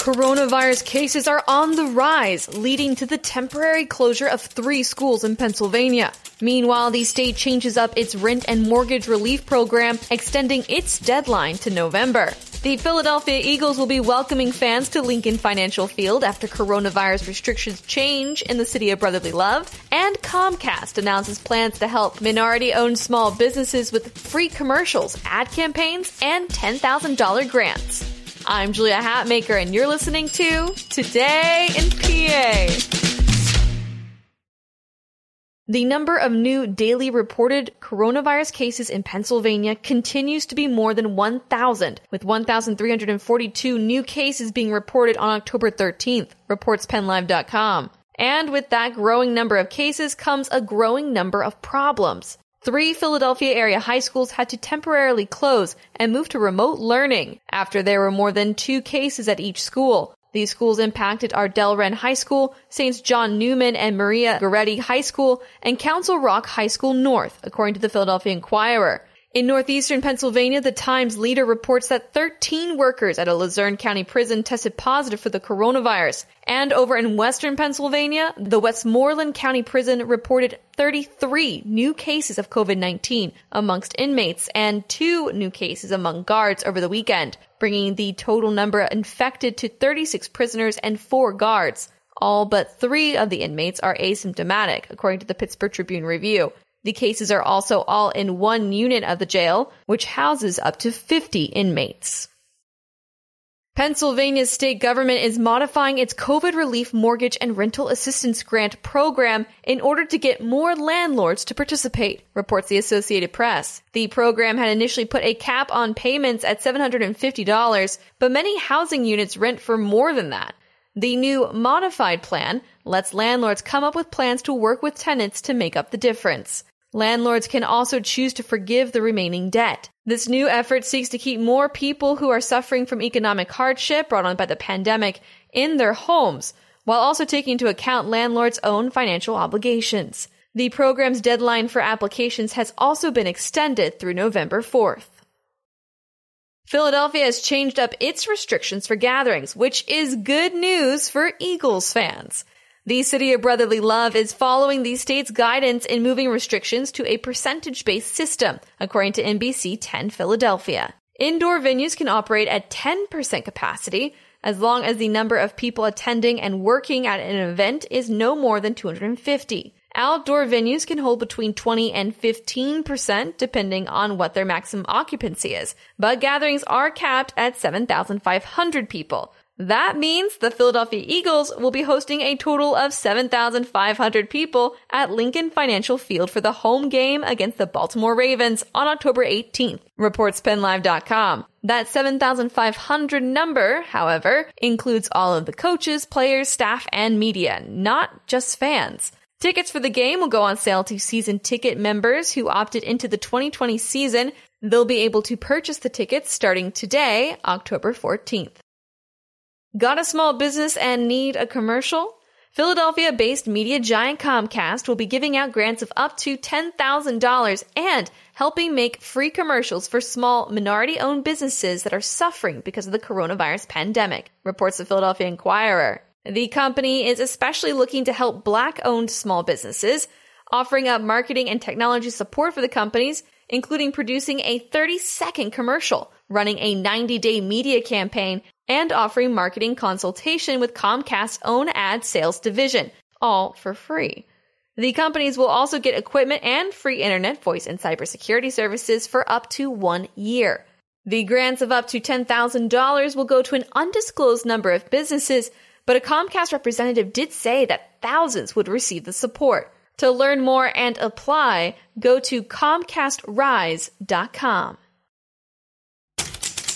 Coronavirus cases are on the rise, leading to the temporary closure of three schools in Pennsylvania. Meanwhile, the state changes up its rent and mortgage relief program, extending its deadline to November. The Philadelphia Eagles will be welcoming fans to Lincoln Financial Field after coronavirus restrictions change in the city of brotherly love. And Comcast announces plans to help minority owned small businesses with free commercials, ad campaigns, and $10,000 grants. I'm Julia Hatmaker, and you're listening to Today in PA. The number of new daily reported coronavirus cases in Pennsylvania continues to be more than 1,000, with 1,342 new cases being reported on October 13th, reports PennLive.com. And with that growing number of cases comes a growing number of problems. Three Philadelphia area high schools had to temporarily close and move to remote learning after there were more than two cases at each school. These schools impacted are Delran High School, St. John Neumann and Maria Goretti High School, and Council Rock High School North, according to the Philadelphia Inquirer. In northeastern Pennsylvania, the Times leader reports that 13 workers at a Luzerne County prison tested positive for the coronavirus. And over in western Pennsylvania, the Westmoreland County prison reported 33 new cases of COVID-19 amongst inmates and two new cases among guards over the weekend, bringing the total number infected to 36 prisoners and four guards. All but three of the inmates are asymptomatic, according to the Pittsburgh Tribune Review. The cases are also all in one unit of the jail, which houses up to 50 inmates. Pennsylvania's state government is modifying its COVID relief mortgage and rental assistance grant program in order to get more landlords to participate, reports the Associated Press. The program had initially put a cap on payments at $750, but many housing units rent for more than that. The new modified plan lets landlords come up with plans to work with tenants to make up the difference. Landlords can also choose to forgive the remaining debt. This new effort seeks to keep more people who are suffering from economic hardship brought on by the pandemic in their homes, while also taking into account landlords' own financial obligations. The program's deadline for applications has also been extended through November 4th. Philadelphia has changed up its restrictions for gatherings, which is good news for Eagles fans. The City of Brotherly Love is following the state's guidance in moving restrictions to a percentage based system, according to NBC 10 Philadelphia. Indoor venues can operate at 10% capacity as long as the number of people attending and working at an event is no more than 250. Outdoor venues can hold between 20 and 15% depending on what their maximum occupancy is, but gatherings are capped at 7,500 people. That means the Philadelphia Eagles will be hosting a total of 7,500 people at Lincoln Financial Field for the home game against the Baltimore Ravens on October 18th, reports PennLive.com. That 7,500 number, however, includes all of the coaches, players, staff, and media, not just fans. Tickets for the game will go on sale to season ticket members who opted into the 2020 season. They'll be able to purchase the tickets starting today, October 14th. Got a small business and need a commercial? Philadelphia based media giant Comcast will be giving out grants of up to $10,000 and helping make free commercials for small minority owned businesses that are suffering because of the coronavirus pandemic, reports the Philadelphia Inquirer. The company is especially looking to help black owned small businesses, offering up marketing and technology support for the companies, including producing a 30 second commercial, running a 90 day media campaign, and offering marketing consultation with Comcast's own ad sales division, all for free. The companies will also get equipment and free internet, voice, and cybersecurity services for up to one year. The grants of up to $10,000 will go to an undisclosed number of businesses, but a Comcast representative did say that thousands would receive the support. To learn more and apply, go to ComcastRise.com.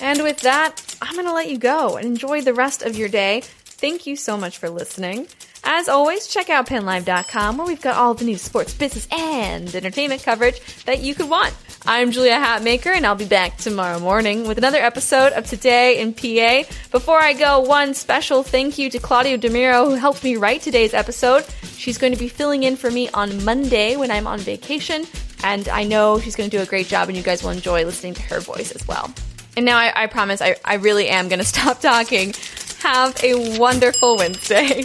And with that, I'm going to let you go and enjoy the rest of your day. Thank you so much for listening. As always, check out PennLive.com where we've got all the news, sports, business, and entertainment coverage that you could want. I'm Julia Hatmaker, and I'll be back tomorrow morning with another episode of Today in PA. Before I go, one special thank you to Claudia DeMiro, who helped me write today's episode. She's going to be filling in for me on Monday when I'm on vacation, and I know she's going to do a great job, and you guys will enjoy listening to her voice as well. And now I, I promise I, I really am going to stop talking. Have a wonderful Wednesday.